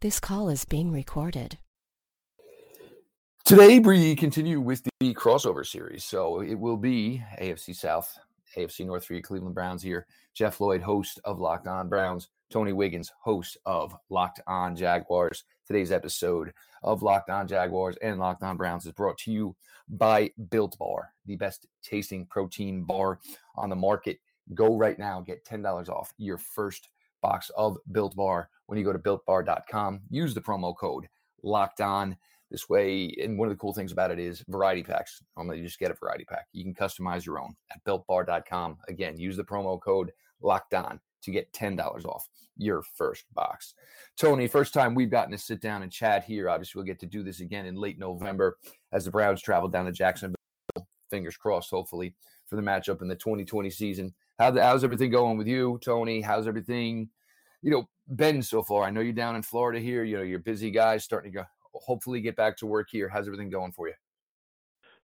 This call is being recorded. Today, we continue with the crossover series. So it will be AFC South, AFC North for your Cleveland Browns here. Jeff Lloyd, host of Locked On Browns. Tony Wiggins, host of Locked On Jaguars. Today's episode of Locked On Jaguars and Locked On Browns is brought to you by Built Bar, the best tasting protein bar on the market. Go right now, get $10 off your first box of Built Bar when you go to builtbar.com. Use the promo code locked on. This way, and one of the cool things about it is variety packs. Normally, you just get a variety pack. You can customize your own at builtbar.com. Again, use the promo code locked on to get $10 off your first box. Tony, first time we've gotten to sit down and chat here. Obviously, we'll get to do this again in late November as the Browns travel down to Jacksonville. Fingers crossed, hopefully, for the matchup in the 2020 season. How, how's everything going with you, Tony? How's everything, you know, been so far? I know you're down in Florida here. You know, you're busy guys starting to go, hopefully get back to work here. How's everything going for you?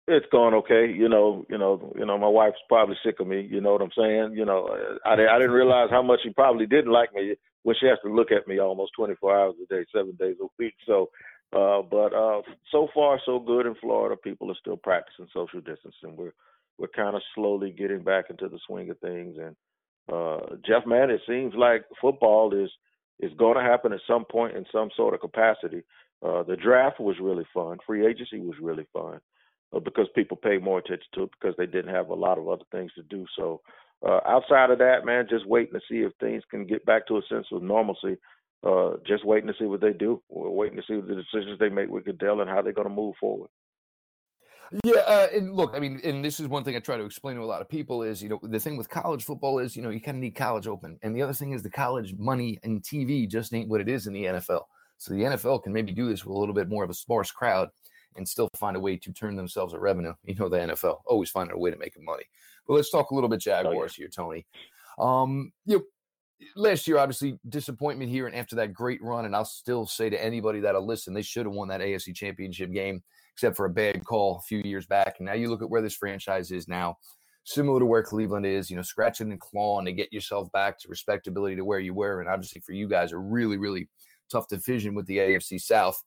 It's going okay. You know, you know, you know. My wife's probably sick of me. You know what I'm saying? You know, I, I didn't realize how much she probably didn't like me when she has to look at me almost 24 hours a day, seven days a week. So, uh, but uh, so far so good in Florida. People are still practicing social distancing. We're we're kind of slowly getting back into the swing of things. And uh, Jeff, man, it seems like football is is going to happen at some point in some sort of capacity. Uh, the draft was really fun. Free agency was really fun uh, because people pay more attention to it because they didn't have a lot of other things to do. So uh, outside of that, man, just waiting to see if things can get back to a sense of normalcy. Uh, just waiting to see what they do. We're waiting to see the decisions they make with Goodell and how they're going to move forward. Yeah, uh, and look, I mean, and this is one thing I try to explain to a lot of people is, you know, the thing with college football is, you know, you kind of need college open, and the other thing is the college money and TV just ain't what it is in the NFL. So the NFL can maybe do this with a little bit more of a sparse crowd and still find a way to turn themselves a revenue. You know, the NFL always finding a way to make money. But let's talk a little bit Jaguars oh, yeah. here, Tony. Um, you know, last year, obviously, disappointment here, and after that great run, and I'll still say to anybody that'll listen, they should have won that AFC Championship game except for a bad call a few years back. And now you look at where this franchise is now, similar to where Cleveland is, you know, scratching and clawing to get yourself back to respectability to where you were. And obviously for you guys, a really, really tough division with the AFC South.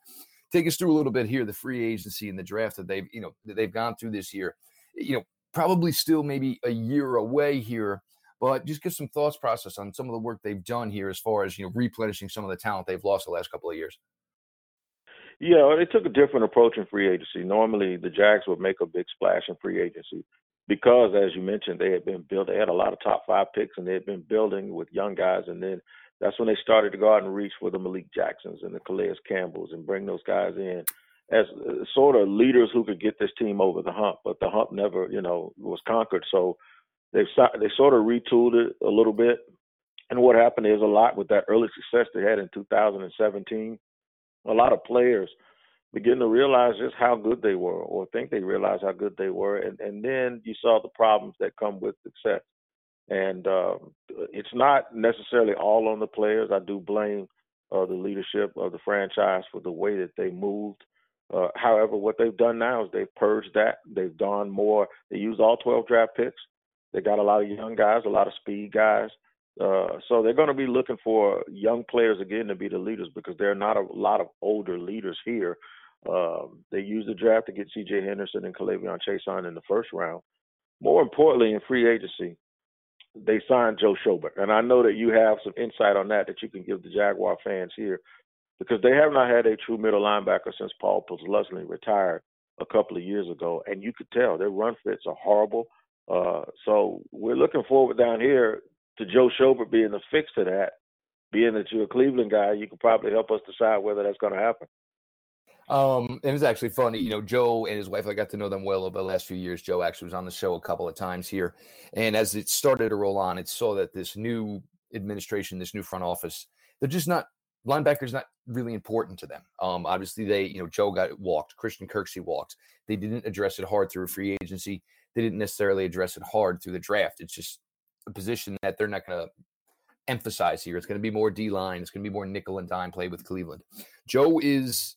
Take us through a little bit here, the free agency and the draft that they've, you know, that they've gone through this year. You know, probably still maybe a year away here, but just give some thoughts process on some of the work they've done here as far as, you know, replenishing some of the talent they've lost the last couple of years. Yeah, they took a different approach in free agency. Normally, the Jags would make a big splash in free agency because, as you mentioned, they had been built. They had a lot of top five picks, and they had been building with young guys. And then that's when they started to go out and reach for the Malik Jacksons and the Calais Campbells and bring those guys in as sort of leaders who could get this team over the hump. But the hump never, you know, was conquered. So they've they sort of retooled it a little bit. And what happened is a lot with that early success they had in 2017 a lot of players begin to realize just how good they were or think they realize how good they were and and then you saw the problems that come with success. And uh, it's not necessarily all on the players. I do blame uh, the leadership of the franchise for the way that they moved. Uh, however what they've done now is they've purged that. They've gone more they used all 12 draft picks. They got a lot of young guys a lot of speed guys uh, so they're going to be looking for young players again to be the leaders because there are not a lot of older leaders here. Um, they used the draft to get C.J. Henderson and K'Lavon Chaisson in the first round. More importantly, in free agency, they signed Joe Schobert, and I know that you have some insight on that that you can give the Jaguar fans here because they have not had a true middle linebacker since Paul Posluszny retired a couple of years ago, and you could tell their run fits are horrible. Uh, so we're looking forward down here to Joe Schobert being the fix to that, being that you're a Cleveland guy, you could probably help us decide whether that's going to happen. Um, and it's actually funny, you know, Joe and his wife, I got to know them well over the last few years. Joe actually was on the show a couple of times here. And as it started to roll on, it saw that this new administration, this new front office, they're just not linebackers not really important to them. Um, obviously they, you know, Joe got walked, Christian Kirksey walked. They didn't address it hard through a free agency. They didn't necessarily address it hard through the draft. It's just a position that they're not going to emphasize here. It's going to be more D line. It's going to be more nickel and dime play with Cleveland. Joe is,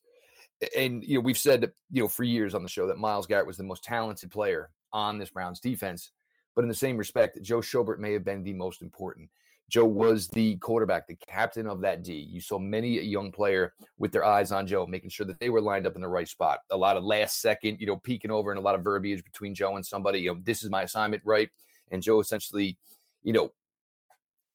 and you know, we've said you know for years on the show that Myles Garrett was the most talented player on this Browns defense. But in the same respect, Joe Schobert may have been the most important. Joe was the quarterback, the captain of that D. You saw many a young player with their eyes on Joe, making sure that they were lined up in the right spot. A lot of last second, you know, peeking over and a lot of verbiage between Joe and somebody. You know, this is my assignment, right? And Joe essentially, you know,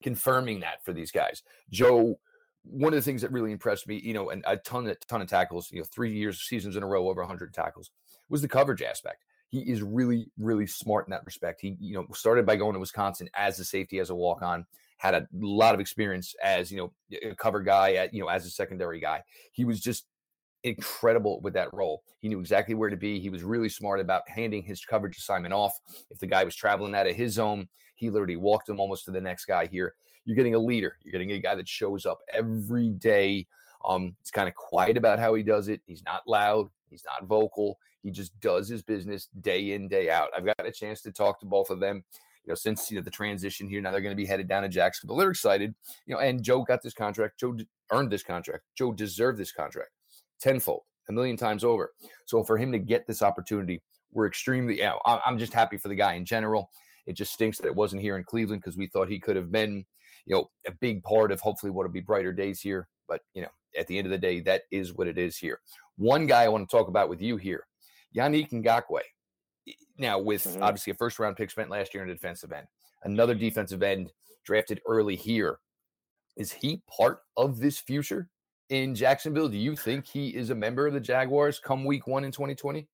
confirming that for these guys. Joe, one of the things that really impressed me, you know, and a ton, a ton of tackles, you know, three years, seasons in a row, over 100 tackles, was the coverage aspect he is really, really smart in that respect. He, you know, started by going to Wisconsin as a safety, as a walk on, had a lot of experience as, you know, a cover guy, at, you know, as a secondary guy. He was just incredible with that role. He knew exactly where to be. He was really smart about handing his coverage assignment off. If the guy was traveling out of his zone, he literally walked him almost to the next guy here. You're getting a leader. You're getting a guy that shows up every day. Um, he's kind of quiet about how he does it. He's not loud. He's not vocal. He just does his business day in, day out. I've got a chance to talk to both of them. You know, since you know the transition here, now they're going to be headed down to Jacksonville. They're excited. You know, and Joe got this contract. Joe earned this contract. Joe deserved this contract tenfold, a million times over. So for him to get this opportunity, we're extremely. You know, I'm just happy for the guy in general. It just stinks that it wasn't here in Cleveland because we thought he could have been, you know, a big part of hopefully what'll be brighter days here. But you know, at the end of the day, that is what it is here. One guy I want to talk about with you here Yannick Ngakoue. Now, with mm-hmm. obviously a first round pick spent last year in the defensive end, another defensive end drafted early here. Is he part of this future in Jacksonville? Do you think he is a member of the Jaguars come week one in 2020?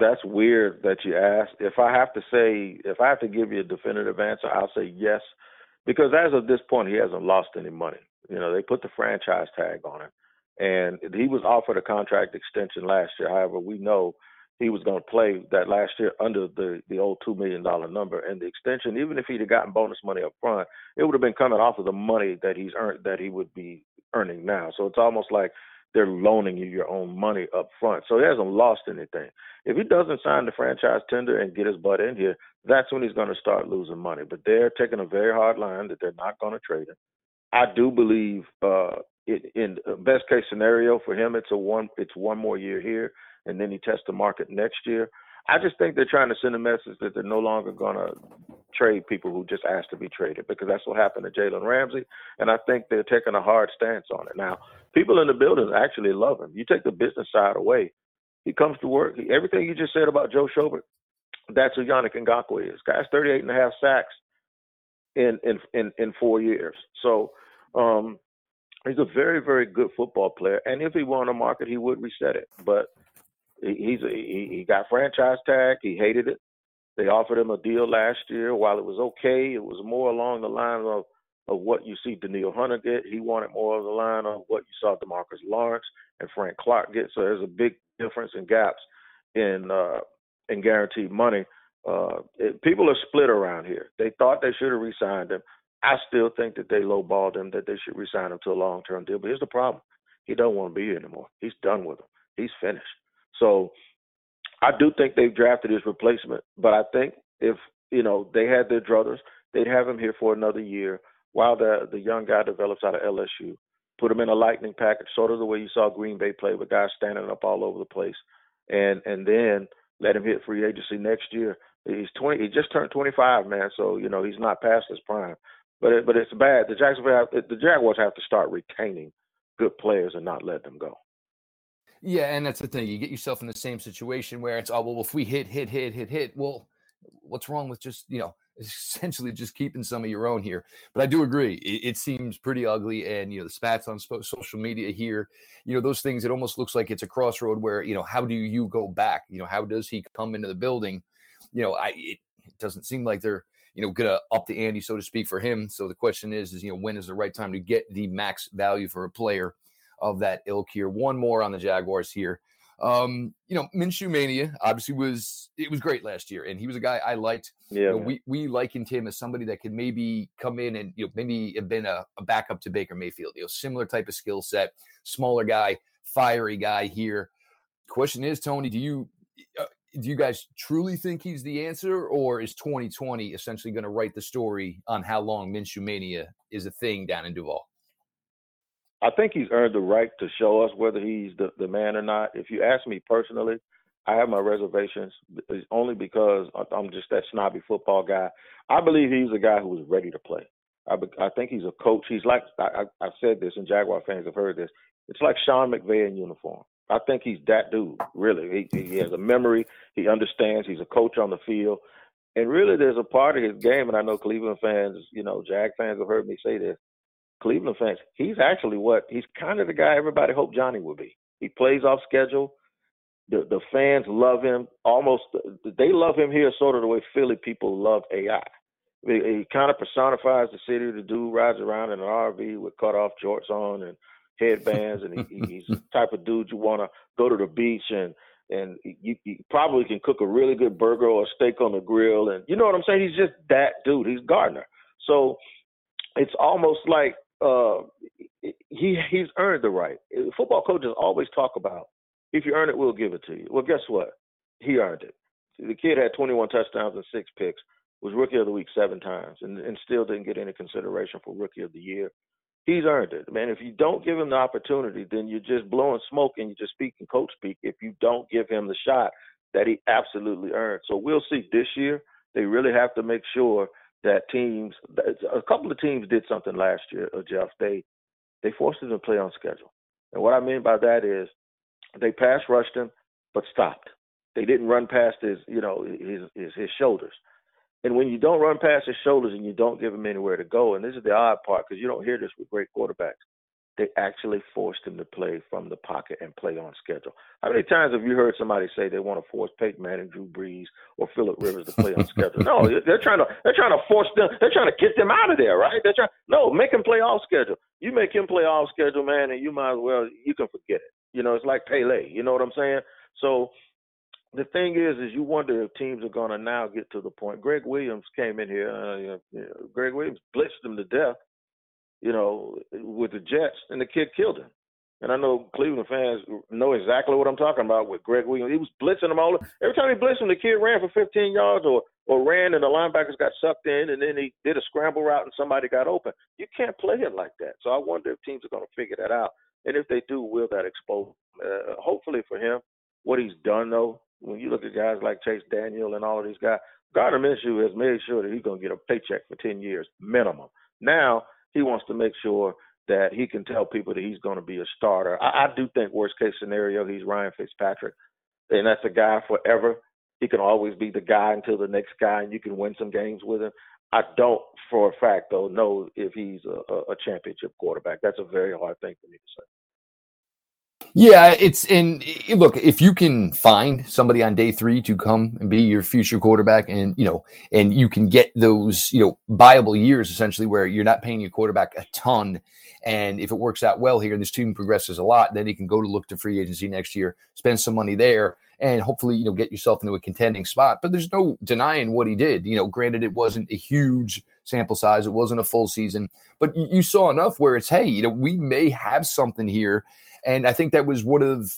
That's weird that you asked. If I have to say, if I have to give you a definitive answer, I'll say yes, because as of this point, he hasn't lost any money. You know, they put the franchise tag on it and he was offered a contract extension last year. However, we know he was going to play that last year under the the old two million dollar number, and the extension, even if he'd have gotten bonus money up front, it would have been coming off of the money that he's earned that he would be earning now. So it's almost like they're loaning you your own money up front. So he hasn't lost anything. If he doesn't sign the franchise tender and get his butt in here, that's when he's going to start losing money. But they're taking a very hard line that they're not going to trade him. I do believe uh, it, in best case scenario for him, it's a one it's one more year here, and then he tests the market next year. I just think they're trying to send a message that they're no longer going to trade people who just ask to be traded because that's what happened to Jalen Ramsey, and I think they're taking a hard stance on it. Now, people in the building actually love him. You take the business side away, he comes to work. He, everything you just said about Joe Schobert, that's who Yannick Ngakoue is. Guy's 38 and a half sacks in in in, in four years. So um, he's a very, very good football player. And if he won a market, he would reset it. But he's a, he, he got franchise tag. He hated it. They offered him a deal last year. While it was okay, it was more along the lines of of what you see Danielle Hunter get. He wanted more of the line of what you saw Demarcus Lawrence and Frank Clark get. So there's a big difference in gaps in uh, in guaranteed money. Uh, it, people are split around here. They thought they should have re-signed him. I still think that they lowballed him, that they should resign him to a long term deal. But here's the problem. He don't want to be here anymore. He's done with him. He's finished. So I do think they've drafted his replacement. But I think if, you know, they had their druthers, they'd have him here for another year while the the young guy develops out of LSU. Put him in a lightning package, sort of the way you saw Green Bay play with guys standing up all over the place. And and then let him hit free agency next year. He's twenty. He just turned twenty five, man. So you know he's not past his prime. But it, but it's bad. The Jacksonville have, the Jaguars have to start retaining good players and not let them go. Yeah, and that's the thing. You get yourself in the same situation where it's oh well, if we hit, hit, hit, hit, hit, well, what's wrong with just you know essentially just keeping some of your own here? But I do agree. It, it seems pretty ugly, and you know the spats on social media here, you know those things. It almost looks like it's a crossroad where you know how do you go back? You know how does he come into the building? You know, I it, it doesn't seem like they're you know, gonna up the ante, so to speak, for him. So the question is, is you know, when is the right time to get the max value for a player of that ilk here? One more on the Jaguars here. Um, you know, Minshew Mania obviously was it was great last year, and he was a guy I liked. Yeah, you know, we we likened him as somebody that could maybe come in and you know maybe have been a, a backup to Baker Mayfield. You know, similar type of skill set, smaller guy, fiery guy here. Question is, Tony, do you uh, do you guys truly think he's the answer, or is 2020 essentially going to write the story on how long Minshew mania is a thing down in Duval? I think he's earned the right to show us whether he's the, the man or not. If you ask me personally, I have my reservations it's only because I'm just that snobby football guy. I believe he's a guy who was ready to play. I, I think he's a coach. He's like I, I've said this, and Jaguar fans have heard this. It's like Sean McVay in uniform. I think he's that dude. Really, he, he has a memory. He understands. He's a coach on the field, and really, there's a part of his game. And I know Cleveland fans, you know, Jag fans have heard me say this. Cleveland fans, he's actually what he's kind of the guy everybody hoped Johnny would be. He plays off schedule. The the fans love him almost. They love him here, sort of the way Philly people love AI. He, kind of personifies the city. The dude rides around in an RV with cut off shorts on and headbands, and he, he's the type of dude you want to go to the beach and and you, you probably can cook a really good burger or a steak on the grill, and you know what I'm saying. He's just that dude. He's Gardner. So it's almost like uh, he he's earned the right. Football coaches always talk about if you earn it, we'll give it to you. Well, guess what? He earned it. The kid had 21 touchdowns and six picks, was rookie of the week seven times, and, and still didn't get any consideration for rookie of the year. He's earned it, man. If you don't give him the opportunity, then you're just blowing smoke and you're just speaking coach speak. If you don't give him the shot that he absolutely earned, so we'll see this year. They really have to make sure that teams, a couple of teams did something last year, uh, Jeff. They they forced him to play on schedule, and what I mean by that is they pass rushed him, but stopped. They didn't run past his, you know, his his, his shoulders. And when you don't run past his shoulders and you don't give him anywhere to go, and this is the odd part because you don't hear this with great quarterbacks, they actually forced him to play from the pocket and play on schedule. How many times have you heard somebody say they want to force Peyton Manning, Drew Brees, or Philip Rivers to play on schedule? No, they're trying to they're trying to force them. They're trying to get them out of there, right? They're trying no make him play off schedule. You make him play off schedule, man, and you might as well you can forget it. You know, it's like Pele. You know what I'm saying? So the thing is, is you wonder if teams are going to now get to the point. Gregg Williams came in here. Uh, you know, Gregg Williams blitzed him to death, you know, with the Jets, and the kid killed him. And I know Cleveland fans know exactly what I'm talking about with Gregg Williams. He was blitzing them all. Every time he blitzed him, the kid ran for 15 yards or or ran and the linebackers got sucked in, and then he did a scramble route and somebody got open. You can't play it like that. So I wonder if teams are going to figure that out. And if they do, will that expose? Uh, hopefully for him, what he's done though when you look at guys like Chase Daniel and all of these guys, Gardner Minshew has made sure that he's going to get a paycheck for 10 years minimum. Now he wants to make sure that he can tell people that he's going to be a starter. I, I do think worst case scenario he's Ryan Fitzpatrick, and that's a guy forever. He can always be the guy until the next guy, and you can win some games with him. I don't, for a fact though, know if he's a, a championship quarterback. That's a very hard thing for me to say. Yeah, it's and eh, look, if you can find somebody on day three to come and be your future quarterback, and you know, and you can get those, you know, viable years essentially where you're not paying your quarterback a ton, and if it works out well here and this team progresses a lot, then he can go to look to free agency next year, spend some money there, and hopefully, you know, get yourself into a contending spot. But there's no denying what he did. You know, granted, it wasn't a huge sample size, it wasn't a full season, but you saw enough where it's, hey, you know, we may have something here and I think that was one of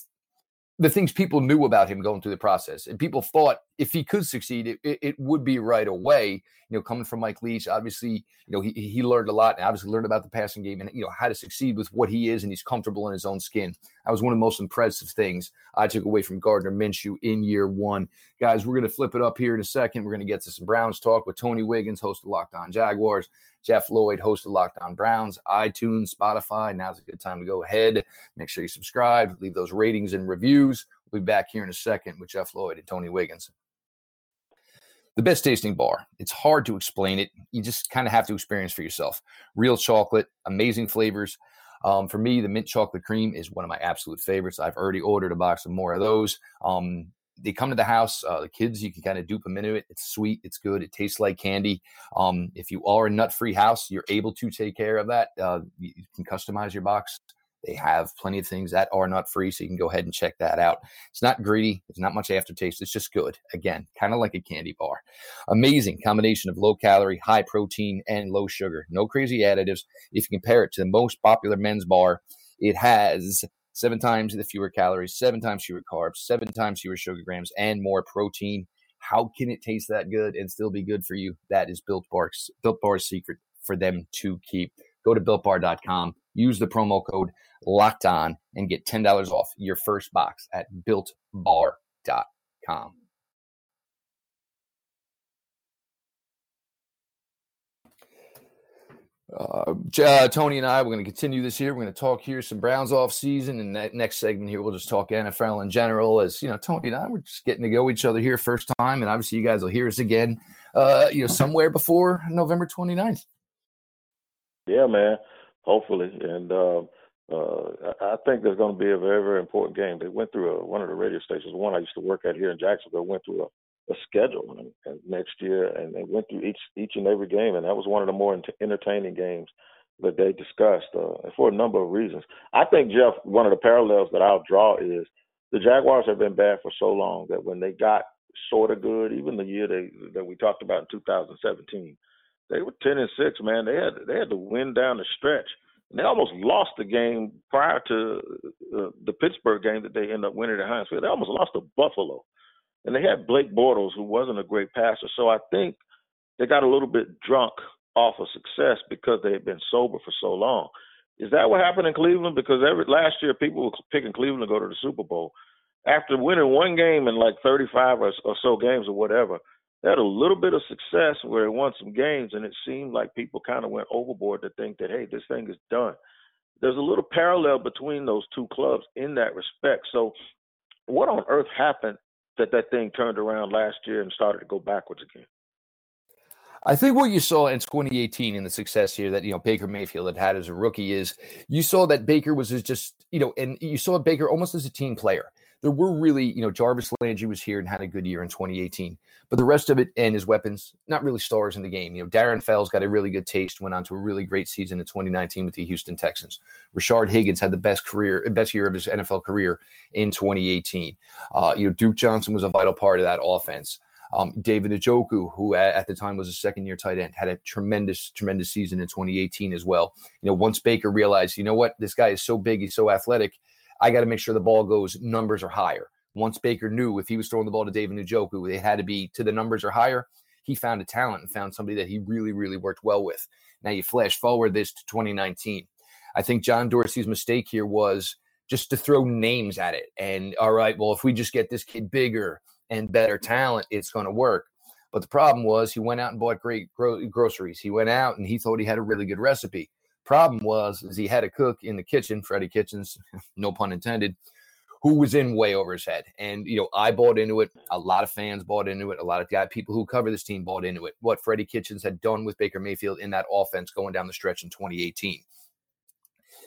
the things people knew about him going through the process. And people thought if he could succeed, it, it, it, would be right away. You know, coming from Mike Leach, obviously, you know, he, he learned a lot and obviously learned about the passing game and, you know, how to succeed with what he is and he's comfortable in his own skin. That was one of the most impressive things I took away from Gardner Minshew in year one. Guys, we're going to flip it up here in a second. We're going to get to some Browns talk with Tony Wiggins, host of Locked On Jaguars. Jeff Lloyd, host of Locked On Browns, iTunes, Spotify. Now's a good time to go ahead. Make sure you subscribe, leave those ratings and reviews. We'll be back here in a second with Jeff Lloyd and Tony Wiggins. The best tasting bar. It's hard to explain it. You just kind of have to experience for yourself. Real chocolate, amazing flavors. Um, for me, the mint chocolate cream is one of my absolute favorites. I've already ordered a box of more of those. Um, they come to the house. Uh, the kids, you can kind of dupe them into it. It's sweet. It's good. It tastes like candy. Um, if you are a nut free house, you're able to take care of that. Uh, you can customize your box. They have plenty of things that are not free, so you can go ahead and check that out. It's not greedy. It's not much aftertaste. It's just good. Again, kind of like a candy bar. Amazing combination of low calorie, high protein, and low sugar. No crazy additives. If you compare it to the most popular men's bar, it has seven times the fewer calories, seven times fewer carbs, seven times fewer sugar grams, and more protein. How can it taste that good and still be good for you? That is Built Bar's Built Bar's secret for them to keep. Go to builtbar.com, use the promo code locked on, and get $10 off your first box at builtbar.com. Uh, uh, Tony and I, we're going to continue this here. We're going to talk here some Browns off season, and that next segment here, we'll just talk NFL in general. As you know, Tony and I, we're just getting to go each other here first time, and obviously, you guys will hear us again, uh, you know, somewhere before November 29th. Yeah, man. Hopefully, and uh, uh, I think there's going to be a very, very important game. They went through a, one of the radio stations, one I used to work at here in Jacksonville, went through a a schedule and, and next year, and they went through each each and every game, and that was one of the more entertaining games that they discussed uh, for a number of reasons. I think Jeff, one of the parallels that I'll draw is the Jaguars have been bad for so long that when they got sort of good, even the year they that we talked about in 2017, they were 10 and six. Man, they had they had to win down the stretch. And they almost lost the game prior to uh, the Pittsburgh game that they ended up winning at Heinz Field. They almost lost to Buffalo and they had Blake Bortles, who wasn't a great passer. So I think they got a little bit drunk off of success because they had been sober for so long. Is that what happened in Cleveland? Because every last year people were picking Cleveland to go to the Super Bowl. After winning one game in like 35 or, or so games or whatever, they had a little bit of success where they won some games, and it seemed like people kind of went overboard to think that hey, this thing is done. There's a little parallel between those two clubs in that respect. So, what on earth happened that that thing turned around last year and started to go backwards again. I think what you saw in 2018 in the success here that you know Baker Mayfield had had as a rookie is you saw that Baker was just you know and you saw Baker almost as a team player there were really, you know, Jarvis Landry was here and had a good year in 2018, but the rest of it and his weapons, not really stars in the game. You know, Darren Fells got a really good taste, went on to a really great season in 2019 with the Houston Texans. Rashard Higgins had the best career, best year of his NFL career in 2018. Uh, you know, Duke Johnson was a vital part of that offense. Um, David Njoku, who at, at, the time was a second year tight end, had a tremendous, tremendous season in 2018 as well. You know, once Baker realized, you know what, this guy is so big, he's so athletic, I got to make sure the ball goes numbers are higher. Once Baker knew if he was throwing the ball to David Njoku, they had to be to the numbers are higher. He found a talent and found somebody that he really, really worked well with. Now you flash forward this to 2019. I think John Dorsey's mistake here was just to throw names at it. And all right, well, if we just get this kid bigger and better talent, it's going to work. But the problem was he went out and bought great gro- groceries. He went out and he thought he had a really good recipe. Problem was, is he had a cook in the kitchen, Freddie Kitchens, no pun intended, who was in way over his head. And you know, I bought into it. A lot of fans bought into it. A lot of guy, people who cover this team bought into it. What Freddie Kitchens had done with Baker Mayfield in that offense going down the stretch in 2018.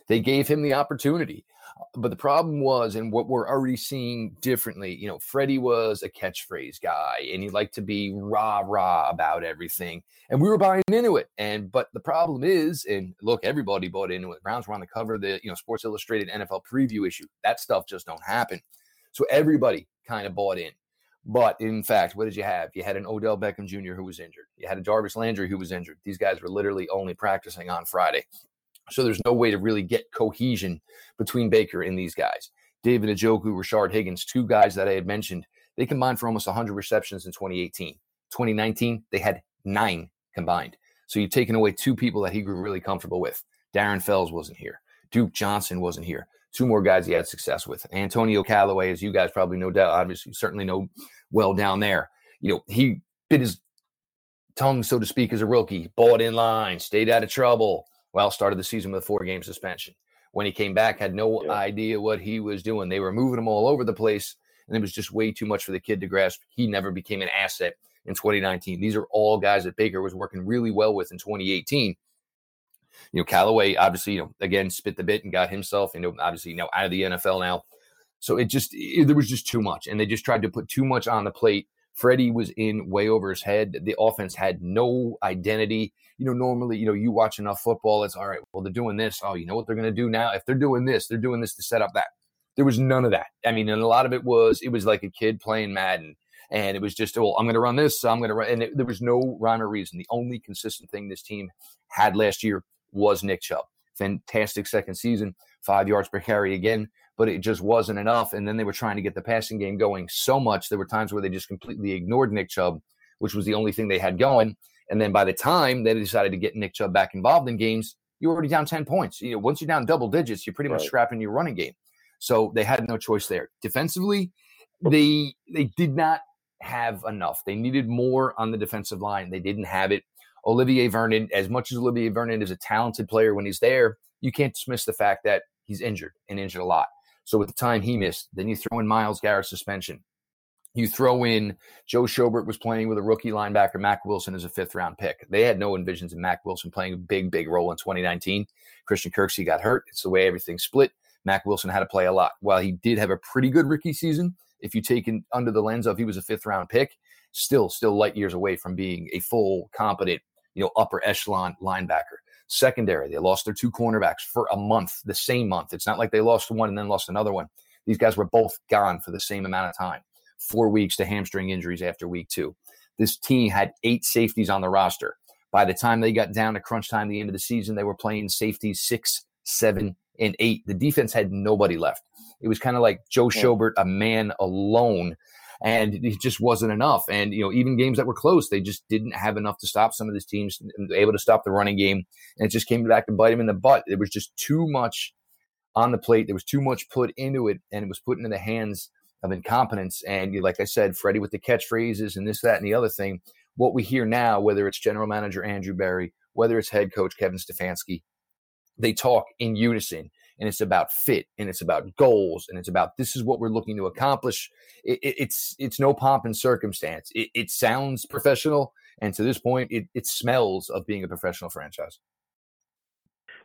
They gave him the opportunity. Uh, but the problem was, and what we're already seeing differently, you know, Freddie was a catchphrase guy and he liked to be rah rah about everything. And we were buying into it. And but the problem is, and look, everybody bought into it. Browns were on the cover of the, you know, Sports Illustrated NFL preview issue. That stuff just don't happen. So everybody kind of bought in. But in fact, what did you have? You had an Odell Beckham Jr. who was injured. You had a Jarvis Landry who was injured. These guys were literally only practicing on Friday. So there's no way to really get cohesion between Baker and these guys. David Njoku, Rashard Higgins, two guys that I had mentioned, they combined for almost 100 receptions in 2018. 2019, they had nine combined. So you've taken away two people that he grew really comfortable with. Darren Fells wasn't here. Duke Johnson wasn't here. Two more guys he had success with. Antonio Callaway, as you guys probably know, doubt obviously certainly know well down there. You know, he bit his tongue, so to speak, as a rookie, bought in line, stayed out of trouble, well, started the season with a four game suspension. When he came back, had no yeah. idea what he was doing. They were moving him all over the place, and it was just way too much for the kid to grasp. He never became an asset in 2019. These are all guys that Baker was working really well with in 2018. You know, Callaway obviously, you know, again spit the bit and got himself, you know, obviously, you know, out of the NFL now. So it just it, there was just too much, and they just tried to put too much on the plate. Freddie was in way over his head. The offense had no identity you know, normally, you know, you watch enough football, it's all right, well, they're doing this. Oh, you know what they're going to do now? If they're doing this, they're doing this to set up that. There was none of that. I mean, and a lot of it was, it was like a kid playing Madden. And it was just, well, I'm going to run this. So I'm going to run. And it, there was no rhyme or reason. The only consistent thing this team had last year was Nick Chubb. Fantastic second season, five yards per carry again, but it just wasn't enough. And then they were trying to get the passing game going so much. There were times where they just completely ignored Nick Chubb, which was the only thing they had going. And then by the time they decided to get Nick Chubb back involved in games, you're already down 10 points. You know, once you're down double digits, you're pretty much right. scrapping your running game. So they had no choice there. Defensively, they they did not have enough. They needed more on the defensive line. They didn't have it. Olivier Vernon, as much as Olivier Vernon is a talented player when he's there, you can't dismiss the fact that he's injured and injured a lot. So with the time he missed, then you throw in Myles Garrett suspension. You throw in Joe Schobert was playing with a rookie linebacker, Mack Wilson, as a fifth round pick. They had no envisions of Mack Wilson playing a big, big role in 2019. Christian Kirksey got hurt. It's the way everything split. Mack Wilson had to play a lot. While he did have a pretty good rookie season, if you take it under the lens of he was a fifth round pick, still, still light years away from being a full, competent, you know, upper echelon linebacker. Secondary, they lost their two cornerbacks for a month, the same month. It's not like they lost one and then lost another one. These guys were both gone for the same amount of time. Four weeks to hamstring injuries after week two. This team had eight safeties on the roster. By the time they got down to crunch time, the end of the season, they were playing safeties six, seven, and eight. The defense had nobody left. It was kind of like Joe Schobert, a man alone and it just wasn't enough. And you know, even games that were close, they just didn't have enough to stop some of these teams, able to stop the running game, and it just came back to bite them in the butt. It was just too much on the plate. There was too much put into it, and it was put into the hands of incompetence. And like I said, Freddie with the catchphrases and this, that, and the other thing. What we hear now, whether it's general manager Andrew Berry, whether it's head coach Kevin Stefanski, they talk in unison and it's about fit and it's about goals and it's about this is what we're looking to accomplish. It, it, it's it's no pomp and circumstance. It, it, sounds professional, and to this point, it, smells of being a professional franchise.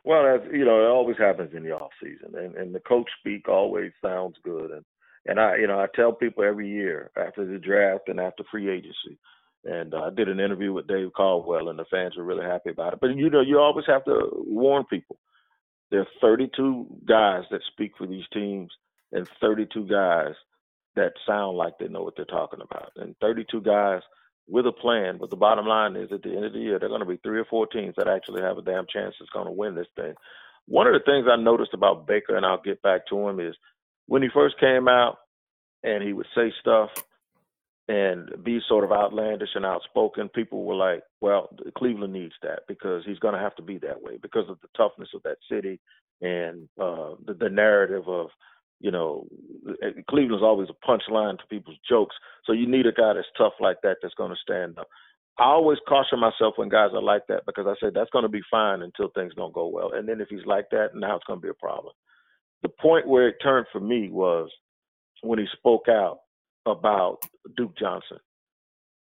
Well, as you know, it always happens in the off season, and, and the coach speak always sounds good, and and I you know I tell people every year after the draft and after free agency. And uh, I did an interview with Dave Caldwell, and the fans were really happy about it. But you know, you always have to warn people there are 32 guys that speak for these teams and 32 guys that sound like they know what they're talking about. And 32 guys with a plan. But the bottom line is at the end of the year, there are going to be three or four teams that actually have a damn chance that's going to win this thing. One of the things I noticed about Baker, and I'll get back to him, is when he first came out and he would say stuff and be sort of outlandish and outspoken, people were like, well, Cleveland needs that because he's going to have to be that way because of the toughness of that city and uh, the, the narrative of, you know, Cleveland's always a punchline to people's jokes. So you need a guy that's tough like that that's going to stand up. I always caution myself when guys are like that because I say that's going to be fine until things don't go well. And then if he's like that, now it's going to be a problem. The point where it turned for me was when he spoke out about Duke Johnson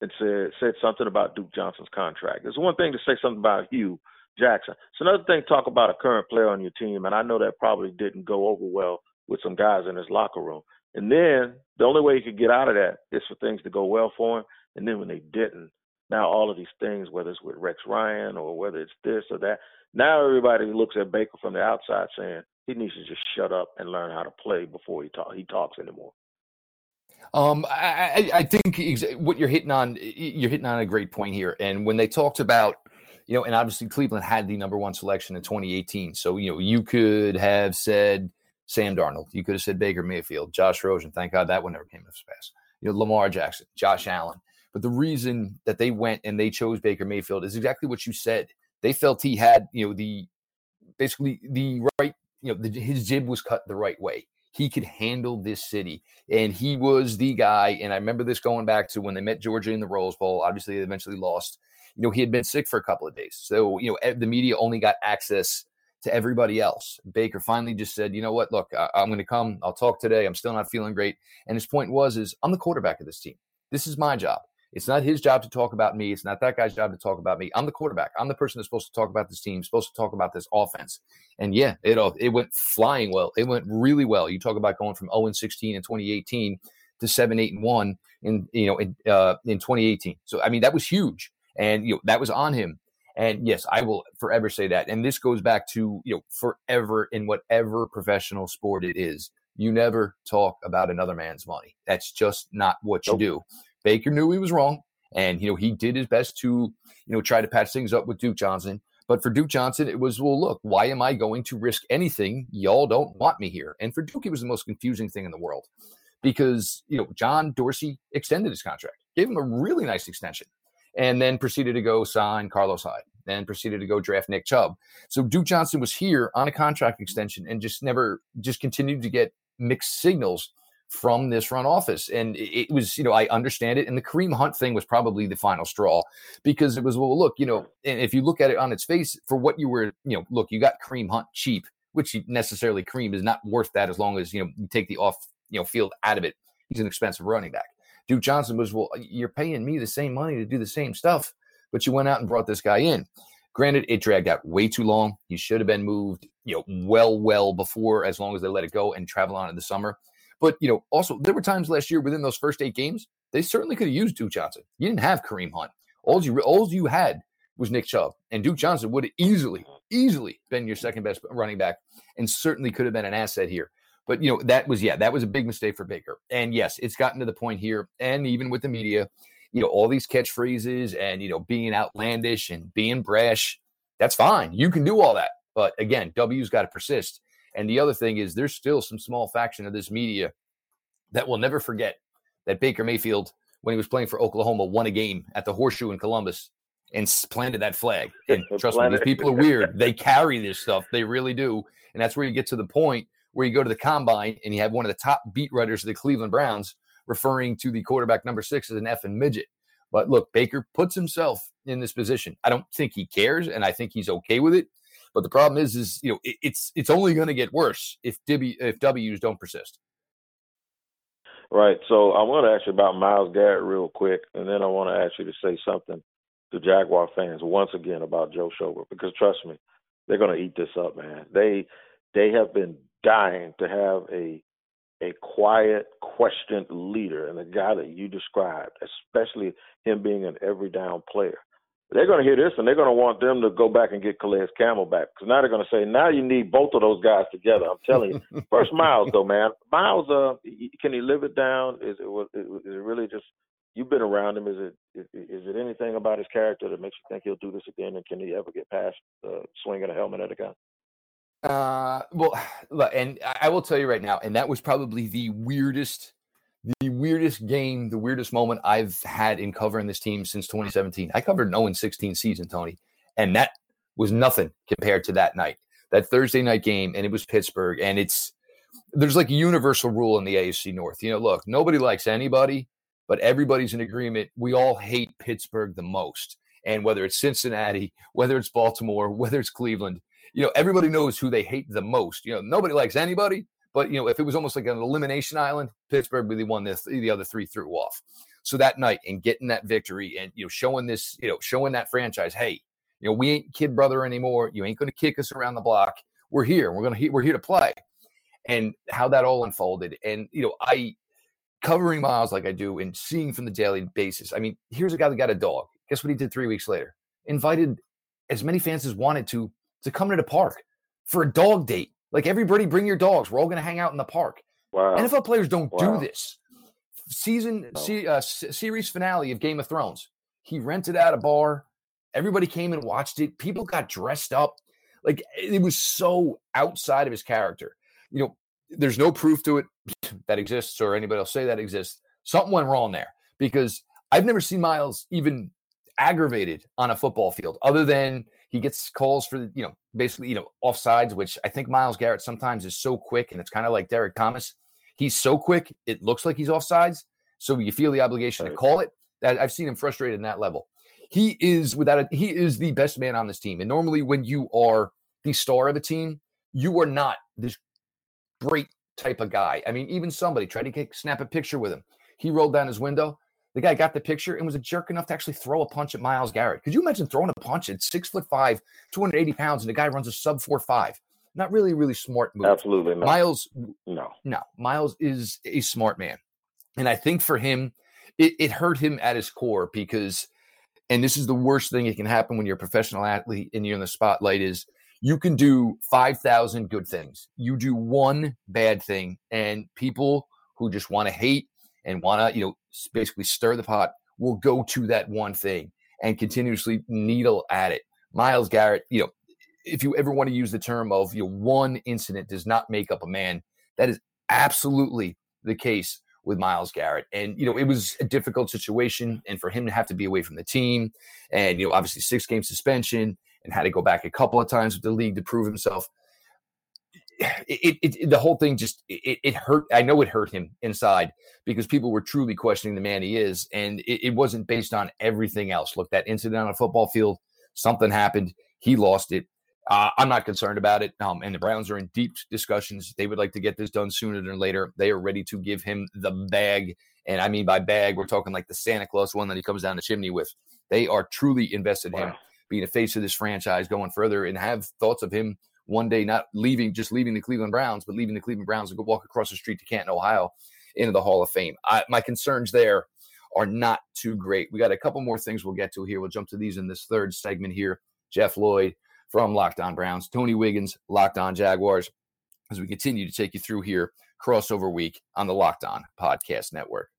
and said said something about Duke Johnson's contract. It's one thing to say something about Hue Jackson. It's another thing to talk about a current player on your team, and I know that probably didn't go over well with some guys in his locker room. And then the only way he could get out of that is for things to go well for him. And then when they didn't, now all of these things, whether it's with Rex Ryan or whether it's this or that, now everybody looks at Baker from the outside saying he needs to just shut up and learn how to play before he talk he talks anymore. Um, I, I think what you're hitting on, you're hitting on a great point here. And when they talked about, you know, and obviously Cleveland had the number one selection in 2018. So, you know, you could have said Sam Darnold, you could have said Baker Mayfield, Josh Rosen. Thank God that one never came to pass. You know, Lamar Jackson, Josh Allen. But the reason that they went and they chose Baker Mayfield is exactly what you said. They felt he had, you know, the basically the right, you know, the, his jib was cut the right way he could handle this city. And he was the guy. And I remember this going back to when they met Georgia in the Rose Bowl. Obviously, they eventually lost. You know, he had been sick for a couple of days. So, you know, the media only got access to everybody else. Baker finally just said, you know what, look, I- I'm going to come. I'll talk today. I'm still not feeling great. And his point was, is I'm the quarterback of this team. This is my job. It's not his job to talk about me. It's not that guy's job to talk about me. I'm the quarterback. I'm the person that's supposed to talk about this team, supposed to talk about this offense. And yeah, it all it went flying well. It went really well. You talk about going from 0 and 16 in 2018 to 7 8 and 1 in you know in uh, in 2018. So I mean that was huge, and you know that was on him. And yes, I will forever say that. And this goes back to you know forever in whatever professional sport it is. You never talk about another man's money. That's just not what you do. Baker knew he was wrong, and you know he did his best to you know try to patch things up with Duke Johnson. But for Duke Johnson, it was well, look, why am I going to risk anything? Y'all don't want me here. And for Duke, it was the most confusing thing in the world because you know John Dorsey extended his contract, gave him a really nice extension, and then proceeded to go sign Carlos Hyde, then proceeded to go draft Nick Chubb. So Duke Johnson was here on a contract extension and just never just continued to get mixed signals from this front office. And it was, you know, I understand it. And the Kareem Hunt thing was probably the final straw because it was, well, look, you know, and if you look at it on its face for what you were, you know, look, you got Kareem Hunt cheap, which necessarily Kareem is not worth that as long as, you know, you take the off, you know, field out of it. He's an expensive running back. Duke Johnson was, well, you're paying me the same money to do the same stuff, but you went out and brought this guy in. Granted, it dragged out way too long. He should have been moved, you know, well, well before, as long as they let it go and travel on in the summer. But you know, also there were times last year within those first eight games they certainly could have used Duke Johnson. You didn't have Kareem Hunt. All you all you had was Nick Chubb, and Duke Johnson would have easily, easily been your second best running back, and certainly could have been an asset here. But you know that was yeah, that was a big mistake for Baker. And yes, it's gotten to the point here, and even with the media, you know, all these catchphrases and you know being outlandish and being brash. That's fine. You can do all that. But again, W's got to persist. And the other thing is, there's still some small faction of this media that will never forget that Baker Mayfield, when he was playing for Oklahoma, won a game at the Horseshoe in Columbus and planted that flag. And trust me, these people are weird. They carry this stuff. They really do. And that's where you get to the point where you go to the combine and you have one of the top beat writers of the Cleveland Browns referring to the quarterback number six as an effing midget. But look, Baker puts himself in this position. I don't think he cares, and I think he's okay with it. But the problem is, is you know, it, it's it's only going to get worse if if W's don't persist. Right. So I want to ask you about Myles Garrett real quick, and then I want to ask you to say something to Jaguar fans once again about Joe Schobert, because trust me, they're going to eat this up, man. They they have been dying to have a a quiet, questioned leader, and the guy that you described, especially him being an every down player they're going to hear this and they're going to want them to go back and get Calais Campbell back because now they're going to say now you need both of those guys together. I'm telling you. First, Myles though, man. Myles, uh, can he live it down? Is it is it really just you've been around him? Is it is, is it anything about his character that makes you think he'll do this again? And can he ever get past uh, swinging a helmet at a guy? Uh, well, and I will tell you right now, and that was probably the weirdest weirdest game, the weirdest moment I've had in covering this team since 2017. I covered an 0 16 season, Tony, and that was nothing compared to that night, that Thursday night game, and it was Pittsburgh. And it's there's like a universal rule in the AFC North. You know, look, nobody likes anybody, but everybody's in agreement. We all hate Pittsburgh the most. And whether it's Cincinnati, whether it's Baltimore, whether it's Cleveland, you know, everybody knows who they hate the most. You know, nobody likes anybody, but you know, if it was almost like an elimination island, Pittsburgh really won the the other three threw off. So that night and getting that victory and you know showing this you know showing that franchise, hey, you know we ain't kid brother anymore. You ain't going to kick us around the block. We're here. We're gonna we're here to play. And how that all unfolded. And you know I covering Myles like I do and seeing from the daily basis. I mean, here's a guy that got a dog. Guess what he did three weeks later? Invited as many fans as wanted to to come to the park for a dog date. Like everybody, bring your dogs. We're all going to hang out in the park. Wow. NFL players don't wow. do this. Season no. uh, series finale of Game of Thrones. He rented out a bar. Everybody came and watched it. People got dressed up. Like it was so outside of his character. You know, there's no proof to it that exists or anybody else say that exists. Something went wrong there because I've never seen Myles even aggravated on a football field other than he gets calls for you know basically you know offsides, which I think Myles Garrett sometimes is so quick, and it's kind of like Derrick Thomas. He's so quick, it looks like he's offsides, so you feel the obligation to call it. I've seen him frustrated in that level. He is without a, he is the best man on this team, and normally when you are the star of a team, you are not this great type of guy. I mean, even somebody tried to get, snap a picture with him. He rolled down his window. The guy got the picture and was a jerk enough to actually throw a punch at Myles Garrett. Could you imagine throwing a punch at six foot five, 280 pounds, and the guy runs a sub four five? Not really, really smart move. Absolutely not. Myles, no, no. Myles is a smart man, and I think for him, it, it hurt him at his core because, and this is the worst thing that can happen when you're a professional athlete and you're in the spotlight is you can do 5,000 good things. You do one bad thing, and people who just want to hate and want to, you know, basically stir the pot will go to that one thing and continuously needle at it. Myles Garrett, you know, if you ever want to use the term of you know, one incident does not make up a man, that is absolutely the case with Myles Garrett. And, you know, it was a difficult situation. And for him to have to be away from the team and, you know, obviously six game suspension and had to go back a couple of times with the league to prove himself. It, it, the whole thing just it, it, hurt. I know it hurt him inside because people were truly questioning the man he is, and it, it wasn't based on everything else. Look, that incident on a football field, something happened. He lost it. Uh, I'm not concerned about it. Um, and the Browns are in deep discussions. They would like to get this done sooner than later. They are ready to give him the bag. And I mean by bag, we're talking like the Santa Claus one that he comes down the chimney with. They are truly invested in him being a face of this franchise going further and have thoughts of him one day not leaving, just leaving the Cleveland Browns, but leaving the Cleveland Browns and go walk across the street to Canton, Ohio into the Hall of Fame. I, my concerns there are not too great. We got a couple more things we'll get to here. We'll jump to these in this third segment here. Jeff Lloyd from Locked On Browns, Tony Wiggins, Locked On Jaguars, as we continue to take you through here, crossover week on the Locked On Podcast Network.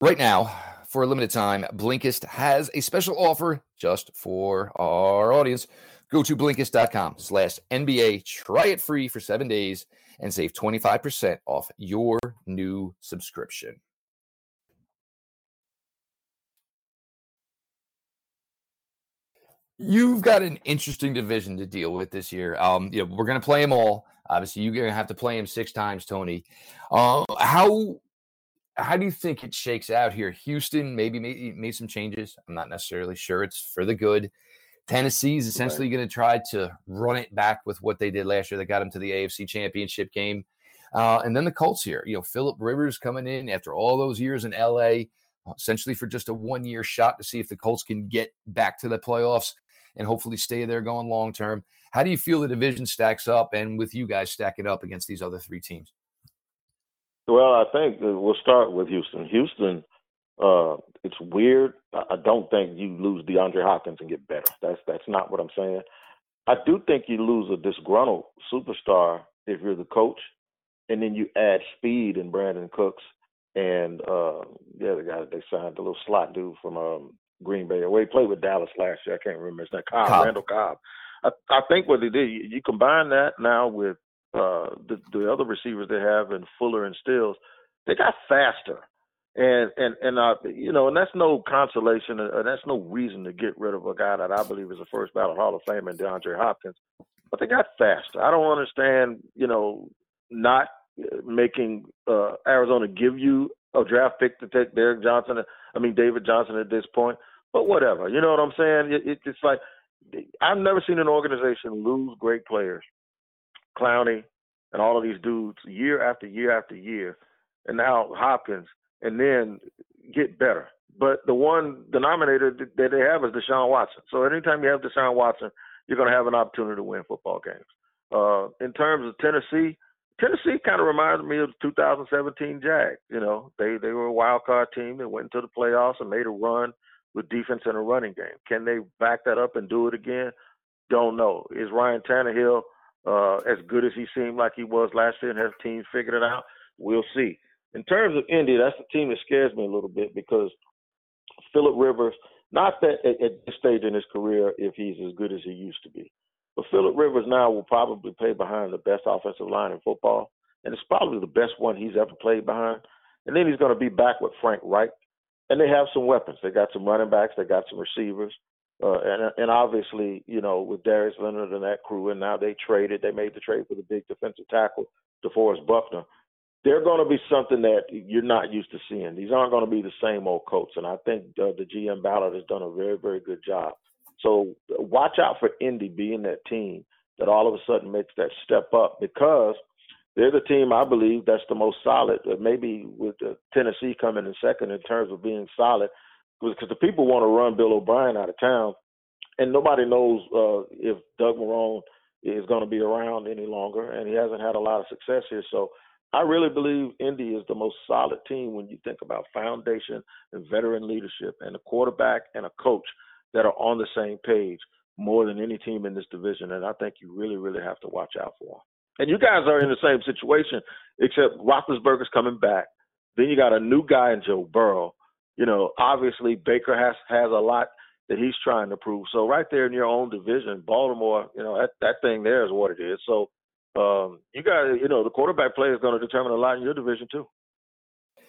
Right now, for a limited time, Blinkist has a special offer just for our audience. Go to Blinkist.com slash NBA, try it free for seven days, and save 25% off your new subscription. You've got an interesting division to deal with this year. Um, you know, we're going to play them all. Obviously, you're going to have to play them six times, Tony. Uh, how how do you think it shakes out here? Houston maybe made, made some changes. I'm not necessarily sure it's for the good. Tennessee is essentially right. going to try to run it back with what they did last year. They got them to the AFC Championship game. Uh, and then the Colts here. You know, Philip Rivers coming in after all those years in LA, essentially for just a one year shot to see if the Colts can get back to the playoffs and hopefully stay there going long term. How do you feel the division stacks up and with you guys stacking up against these other three teams? Well, I think we'll start with Houston. Houston, uh, it's weird. I don't think you lose DeAndre Hopkins and get better. That's that's not what I'm saying. I do think you lose a disgruntled superstar if you're the coach, and then you add speed in Brandin Cooks and uh, yeah, the guy that they signed, the little slot dude from um, Green Bay. Well, he played with Dallas last year. I can't remember his name. Cobb, Cobb. Randall Cobb. I, I think what they did, you, you combine that now with uh, the, the other receivers they have in Fuller and Stills, they got faster. And and and uh, you know, and that's no consolation, and that's no reason to get rid of a guy that I believe is a first ballot Hall of Famer in DeAndre Hopkins. But they got faster. I don't understand, you know, not making uh, Arizona give you a draft pick to take Derek Johnson. I mean David Johnson at this point. But whatever, you know what I'm saying? It, it, it's like I've never seen an organization lose great players Clowney, and all of these dudes year after year after year, and now Hopkins, and then get better. But the one denominator that they have is Deshaun Watson. So anytime you have Deshaun Watson, you're going to have an opportunity to win football games. Uh, in terms of Tennessee, Tennessee kind of reminds me of the 2017 Jags. You know, they they were a wild card team that went into the playoffs and made a run with defense and a running game. Can they back that up and do it again? Don't know. Is Ryan Tannehill uh, as good as he seemed like he was last year and has teams figured it out? We'll see. In terms of Indy, that's the team that scares me a little bit because Philip Rivers, not that at, at this stage in his career, if he's as good as he used to be, but Philip Rivers now will probably play behind the best offensive line in football, and it's probably the best one he's ever played behind. And then he's going to be back with Frank Reich, and they have some weapons. They got some running backs, they got some receivers. Uh, and and obviously, you know, with Darius Leonard and that crew, and now they traded, they made the trade for the big defensive tackle, DeForest Buckner. They're going to be something that you're not used to seeing. These aren't going to be the same old Colts, and I think uh, the GM Ballard has done a very, very good job. So watch out for Indy being that team that all of a sudden makes that step up because they're the team I believe that's the most solid. Uh, maybe with uh, Tennessee coming in second in terms of being solid, because the people want to run Bill O'Brien out of town, and nobody knows uh, if Doug Marrone is going to be around any longer, and he hasn't had a lot of success here. So I really believe Indy is the most solid team when you think about foundation and veteran leadership, and a quarterback and a coach that are on the same page more than any team in this division. And I think you really, really have to watch out for them. And you guys are in the same situation, except Roethlisberger's coming back. Then you got a new guy in Joe Burrow you know, obviously Baker has has a lot that he's trying to prove. So right there in your own division, Baltimore, you know, that that thing there is what it is. So um, you got you know, the quarterback play is going to determine a lot in your division too.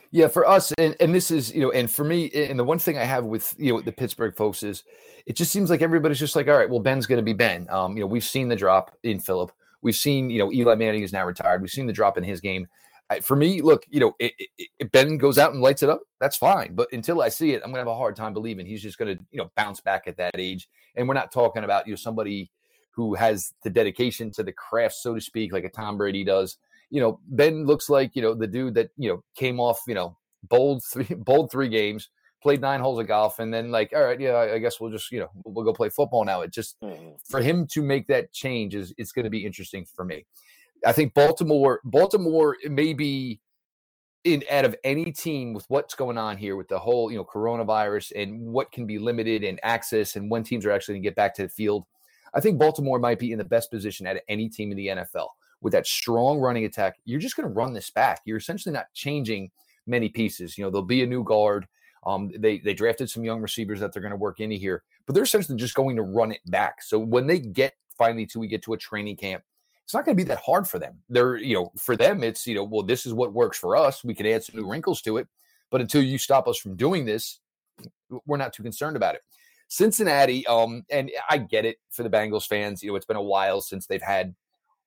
Yeah, for us, and, and this is, you know, and for me, and the one thing I have with, you know, the Pittsburgh folks is it just seems like everybody's just like, all right, well, Ben's going to be Ben. Um, you know, we've seen the drop in Philip. We've seen, you know, Eli Manning is now retired. We've seen the drop in his game. I, for me, look, you know, if Ben goes out and lights it up, that's fine. But until I see it, I'm going to have a hard time believing he's just going to, you know, bounce back at that age. And we're not talking about, you know, somebody who has the dedication to the craft, so to speak, like a Tom Brady does. You know, Ben looks like, you know, the dude that, you know, came off, you know, bowled three, bowled three games, played nine holes of golf, and then like, all right, yeah, I guess we'll just, you know, we'll go play football now. It just, mm-hmm. for him to make that change is, it's going to be interesting for me. I think Baltimore, Baltimore maybe in out of any team with what's going on here with the whole you know coronavirus and what can be limited and access and when teams are actually going to get back to the field. I think Baltimore might be in the best position out of any team in the NFL with that strong running attack. You're just going to run this back. You're essentially not changing many pieces. You know, there'll be a new guard. Um, they they drafted some young receivers that they're going to work into here, but they're essentially just going to run it back. So when they get finally to we get to a training camp it's not going to be that hard for them. They're, you know, for them, it's, you know, well, this is what works for us. We can add some new wrinkles to it. But until you stop us from doing this, we're not too concerned about it. Cincinnati, um, and I get it for the Bengals fans. You know, it's been a while since they've had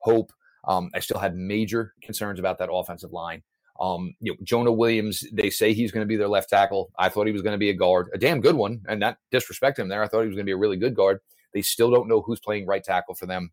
hope. Um, I still have major concerns about that offensive line. Um, you know, Jonah Williams, they say he's going to be their left tackle. I thought he was going to be a guard, a damn good one, and not disrespect him there. I thought he was going to be a really good guard. They still don't know who's playing right tackle for them.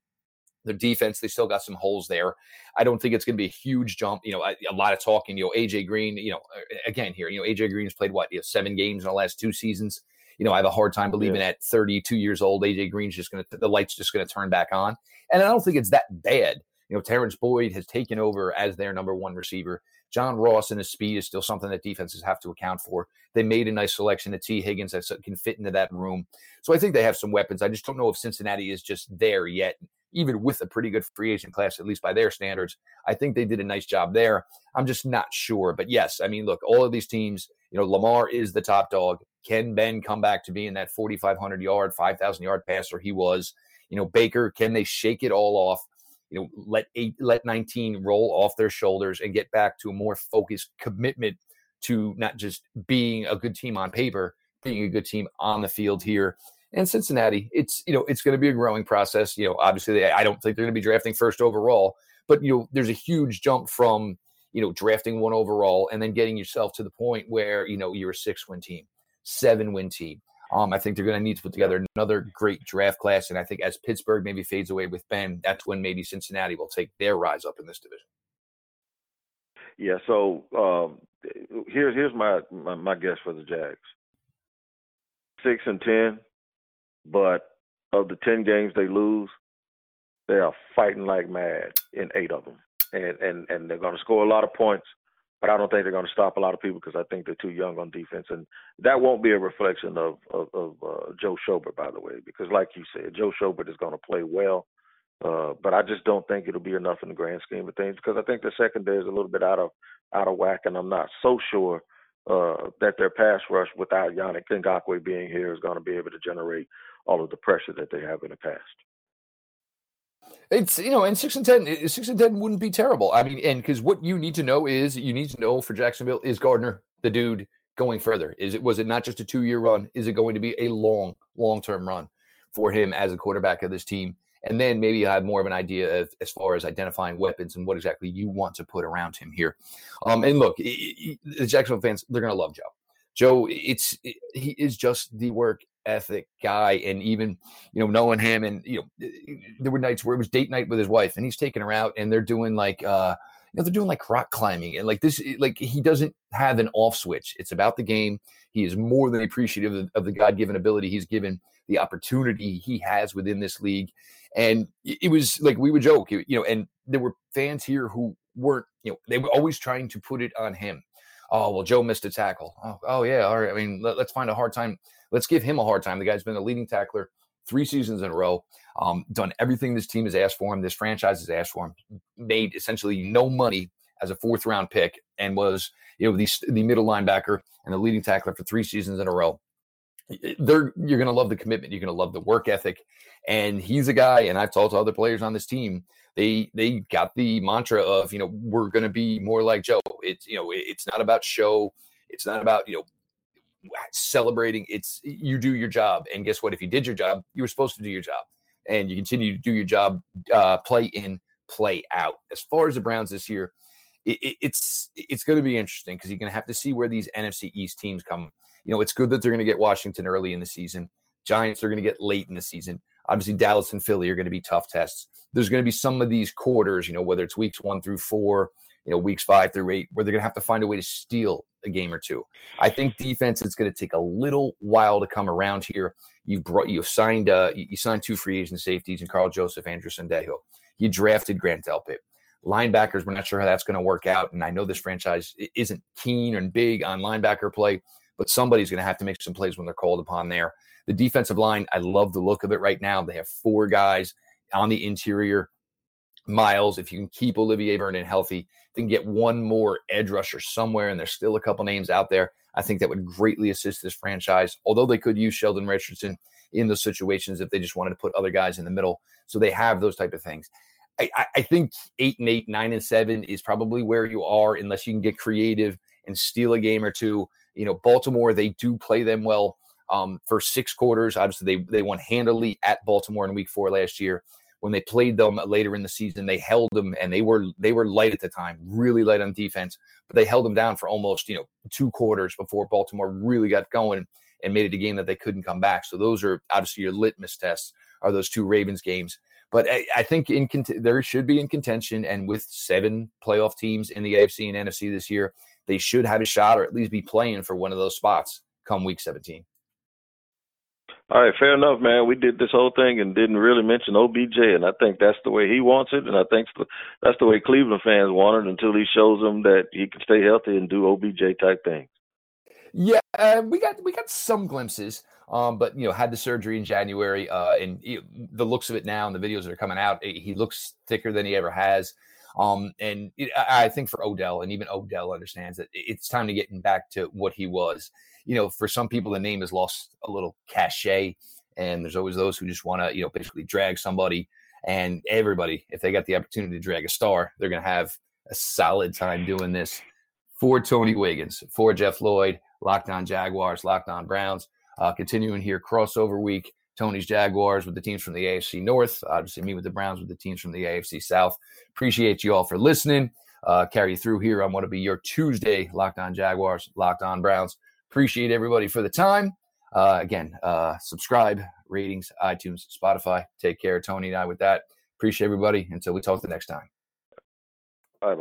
Their defense, they still got some holes there. I don't think it's going to be a huge jump. You know, a, a, lot of talking. You know, AJ Green. You know, again here, you know, AJ Green's played what, you know, seven games in the last two seasons. You know, I have a hard time believing yeah. at 32 years old, AJ Green's just going to the lights just going to turn back on. And I don't think it's that bad. You know, Terrence Boyd has taken over as their number one receiver. John Ross and his speed is still something that defenses have to account for. They made a nice selection of Tee Higgins that can fit into that room. So I think they have some weapons. I just don't know if Cincinnati is just there yet even with a pretty good free agent class, at least by their standards. I think they did a nice job there. I'm just not sure. But yes, I mean, look, all of these teams, you know, Lamar is the top dog. Can Ben come back to being that 4,500 yard, 5,000 yard passer he was? You know, Baker, can they shake it all off? You know, let eight, let 19 roll off their shoulders and get back to a more focused commitment to not just being a good team on paper, being a good team on the field here and Cincinnati, it's you know it's going to be a growing process. You know, obviously, they, I don't think they're going to be drafting first overall, but you know, there's a huge jump from you know drafting one overall and then getting yourself to the point where you know you're a six win team, seven win team. Um, I think they're going to need to put together another great draft class, and I think as Pittsburgh maybe fades away with Ben, that's when maybe Cincinnati will take their rise up in this division. Yeah. So um, here's here's my, my my guess for the Jags. Six and ten but of the 10 games they lose, they are fighting like mad in eight of them. And, and, and they're going to score a lot of points, but I don't think they're going to stop a lot of people because I think they're too young on defense. And that won't be a reflection of, of, of uh, Joe Schobert, by the way, because like you said, Joe Schobert is going to play well. Uh, but I just don't think it'll be enough in the grand scheme of things because I think the secondary is a little bit out of out of whack, and I'm not so sure uh, that their pass rush without Yannick Ngakoue being here is going to be able to generate all of the pressure that they have in the past. It's you know, and six and ten, six and ten wouldn't be terrible. I mean, and because what you need to know is you need to know for Jacksonville is Gardner the dude going further? Is it was it not just a two year run? Is it going to be a long, long term run for him as a quarterback of this team? And then maybe you have more of an idea of, as far as identifying weapons and what exactly you want to put around him here. Um, and look, the Jacksonville fans, they're going to love Joe. Joe, it's he is just the work ethic guy. And even, you know, knowing him and, you know, eh, eh, eh, there were nights where it was date night with his wife and he's taking her out and they're doing like, uh, you know, they're doing like rock climbing and like this, like he doesn't have an off switch. It's about the game. He is more than appreciative of, of the God given ability he's given, the opportunity he has within this league. And it was like we would joke, you know, and there were fans here who weren't, you know, they were always trying to put it on him. Oh, well, Joe missed a tackle. Oh, oh yeah. All right. I mean, let, us find a hard time let's give him a hard time. The guy's been a leading tackler three seasons in a row, um, done everything this team has asked for him, this franchise has asked for him, made essentially no money as a fourth round pick, and was you know the the middle linebacker and the leading tackler for three seasons in a row. they're you're going to love the commitment. You're going to love the work ethic, and he's a guy. And I've talked to other players on this team they they got the mantra of you know we're going to be more like Joe. It's you know it's not about show. It's not about you know celebrating. It's you do your job, and guess what? If you did your job, you were supposed to do your job, and you continue to do your job, uh, play in, play out. As far as the Browns this year, it, it, it's it's going to be interesting because you're going to have to see where these NFC East teams come. You know, it's good that they're going to get Washington early in the season. Giants are going to get late in the season. Obviously, Dallas and Philly are going to be tough tests. There's going to be some of these quarters, you know, whether it's weeks one through four, you know, weeks five through eight, where they're going to have to find a way to steal a game or two. I think defense is going to take a little while to come around here. You brought, you signed, uh, you signed two free agent safeties and Karl Joseph, Andrew Sendejo. You drafted Grant Delpit. Linebackers, we're not sure how that's going to work out. And I know this franchise isn't keen and big on linebacker play, but somebody's going to have to make some plays when they're called upon there. The defensive line, I love the look of it right now. They have four guys on the interior. Myles, if you can keep Olivier Vernon healthy, then get one more edge rusher somewhere, and there's still a couple names out there. I think that would greatly assist this franchise. Although they could use Sheldon Richardson in those situations if they just wanted to put other guys in the middle, so they have those type of things. I, I think eight and eight, nine and seven is probably where you are, unless you can get creative and steal a game or two. You know, Baltimore, they do play them well um, for six quarters. Obviously, they they won handily at Baltimore in Week Four last year. When they played them later in the season, they held them, and they were they were light at the time, really light on defense. But they held them down for almost you know two quarters before Baltimore really got going and made it a game that they couldn't come back. So those are obviously your litmus tests are those two Ravens games. But I, I think in cont- there should be in contention, and with seven playoff teams in the AFC and NFC this year, they should have a shot or at least be playing for one of those spots come Week 17. All right, fair enough, man. We did this whole thing and didn't really mention OBJ, and I think that's the way he wants it, and I think that's the way Cleveland fans want it until he shows them that he can stay healthy and do OBJ type things. Yeah, uh, we got we got some glimpses, um, but you know, had the surgery in January, uh, and you the looks of it now and the videos that are coming out, he looks thicker than he ever has. Um, and it, I think for Odell, and even Odell understands that it's time to get him back to what he was you know, for some people, the name has lost a little cachet, and there's always those who just want to, you know, basically drag somebody. And everybody, if they got the opportunity to drag a star, they're going to have a solid time doing this. For Tony Wiggins, for Jeff Lloyd, Locked On Jaguars, Locked On Browns. Uh, continuing here, crossover week. Tony's Jaguars with the teams from the AFC North. Obviously, me with the Browns with the teams from the AFC South. Appreciate you all for listening. Uh, carry you through here on what will be your Tuesday Locked On Jaguars, Locked On Browns. Appreciate everybody for the time. Uh, again, uh, subscribe, ratings, iTunes, Spotify. Take care, Tony and I, with that. Appreciate everybody. Until we talk the next time. Bye.